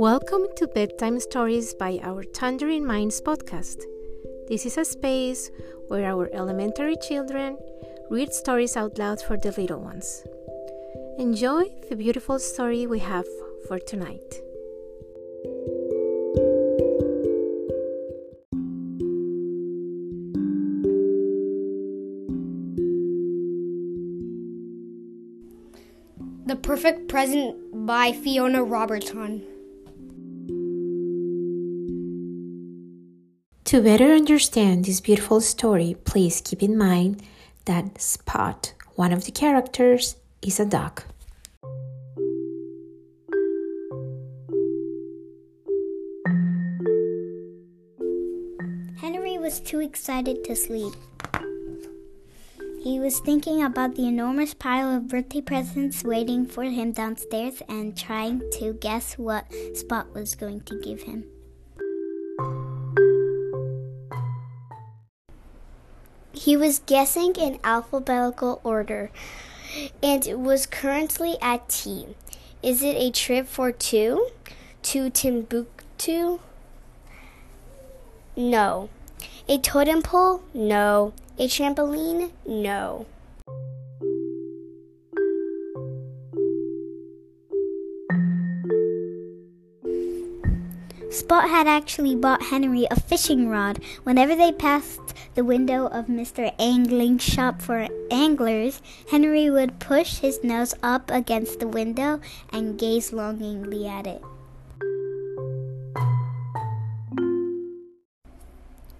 Welcome to Bedtime Stories by our Thundering Minds podcast. This is a space where our elementary children read stories out loud for the little ones. Enjoy the beautiful story we have for tonight. The Perfect Present by Fiona Robertson. To better understand this beautiful story, please keep in mind that Spot, one of the characters, is a dog. Henry was too excited to sleep. He was thinking about the enormous pile of birthday presents waiting for him downstairs and trying to guess what Spot was going to give him. He was guessing in alphabetical order and was currently at T. Is it a trip for two? To Timbuktu? No. A totem pole? No. A trampoline? No. Spot had actually bought Henry a fishing rod. Whenever they passed the window of Mr. Angling's shop for anglers, Henry would push his nose up against the window and gaze longingly at it.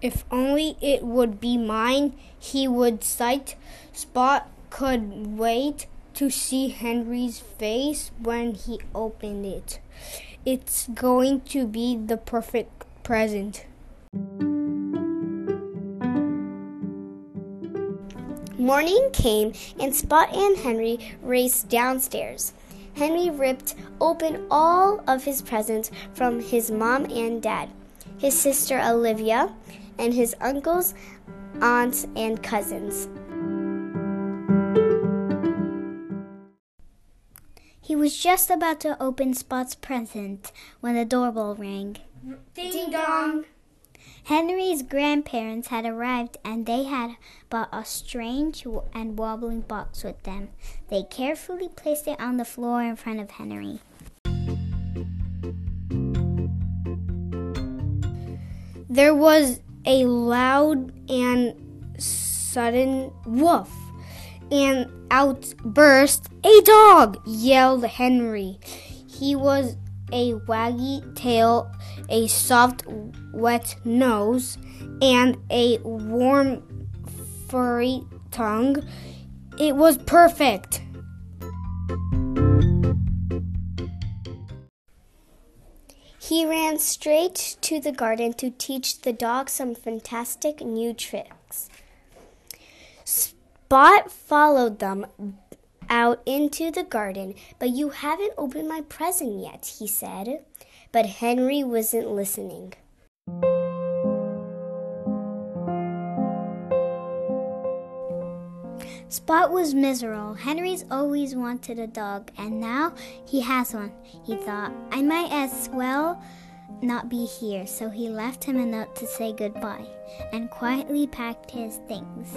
If only it would be mine, he would cite. Spot could wait to see Henry's face when he opened it. It's going to be the perfect present. Morning came, and Spot and Henry raced downstairs. Henry ripped open all of his presents from his mom and dad, his sister Olivia, and his uncles, aunts, and cousins. He was just about to open Spot's present when the doorbell rang. Ding dong! Henry's grandparents had arrived and they had brought a strange and wobbling box with them. They carefully placed it on the floor in front of Henry. There was a loud and sudden woof, and out burst a dog, yelled Henry. He was a waggy tail, a soft, wet nose, and a warm, furry tongue. It was perfect. He ran straight to the garden to teach the dog some fantastic new tricks. Spot followed them out into the garden, but you haven't opened my present yet, he said. But Henry wasn't listening. Spot was miserable. Henry's always wanted a dog, and now he has one. He thought, I might as well not be here, so he left him a note to say goodbye and quietly packed his things.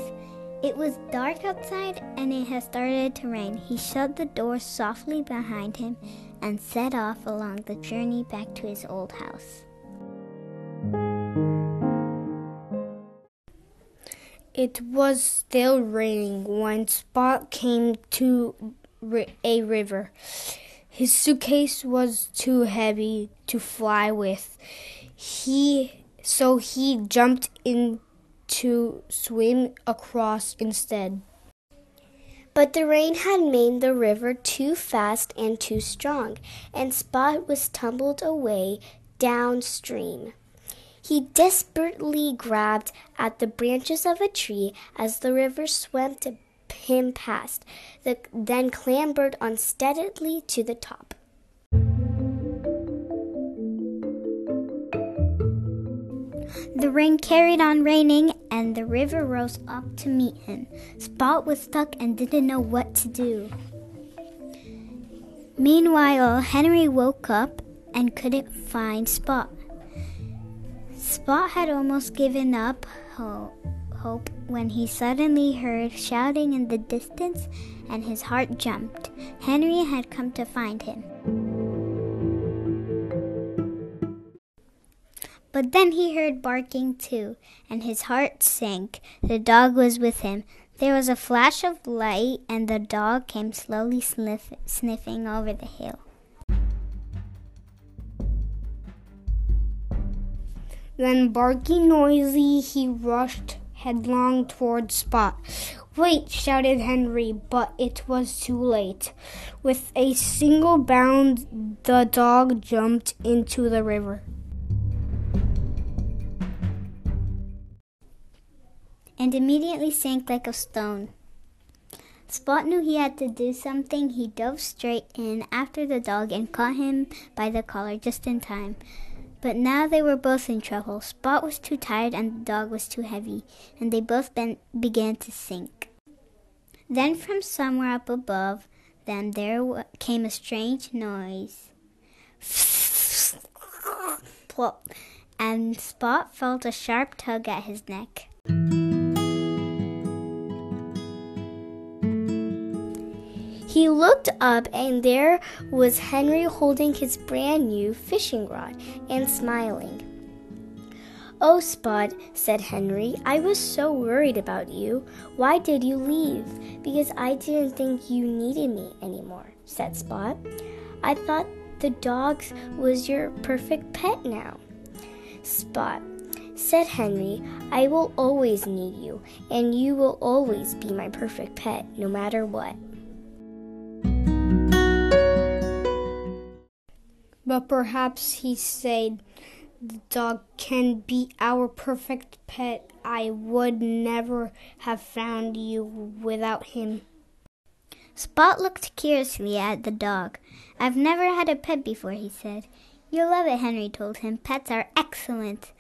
It was dark outside and it had started to rain. He shut the door softly behind him and set off along the journey back to his old house. It was still raining when Spot came to a river. His suitcase was too heavy to fly with. He so he jumped in to swim across instead. But the rain had made the river too fast and too strong, and Spot was tumbled away downstream. He desperately grabbed at the branches of a tree as the river swept him past, the, then clambered unsteadily to the top. The rain carried on raining, and the river rose up to meet him. Spot was stuck and didn't know what to do. Meanwhile, Henry woke up and couldn't find Spot. Spot had almost given up hope when he suddenly heard shouting in the distance and his heart jumped. Henry had come to find him. But then he heard barking too, and his heart sank. The dog was with him. There was a flash of light, and the dog came slowly sniff- sniffing over the hill. Then, barking noisily, he rushed headlong toward Spot. Wait, shouted Henry, but it was too late. With a single bound, the dog jumped into the river. And immediately sank like a stone. Spot knew he had to do something. He dove straight in after the dog and caught him by the collar just in time. But now they were both in trouble. Spot was too tired and the dog was too heavy, and they both ben- began to sink. Then from somewhere up above them there w- came a strange noise. Plop. And Spot felt a sharp tug at his neck. He looked up, and there was Henry holding his brand new fishing rod and smiling. Oh, Spot, said Henry, I was so worried about you. Why did you leave? Because I didn't think you needed me anymore, said Spot. I thought the dog was your perfect pet now. Spot, said Henry, I will always need you, and you will always be my perfect pet, no matter what. But perhaps he said, The dog can be our perfect pet. I would never have found you without him. Spot looked curiously at the dog. I've never had a pet before, he said. You'll love it, Henry told him. Pets are excellent.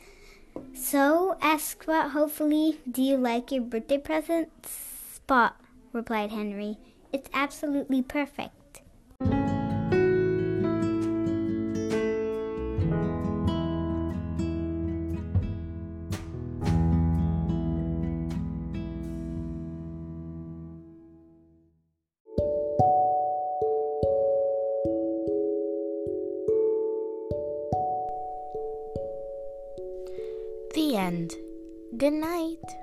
So, asked Spot hopefully, do you like your birthday present? Spot, replied Henry. It's absolutely perfect. End. Good night.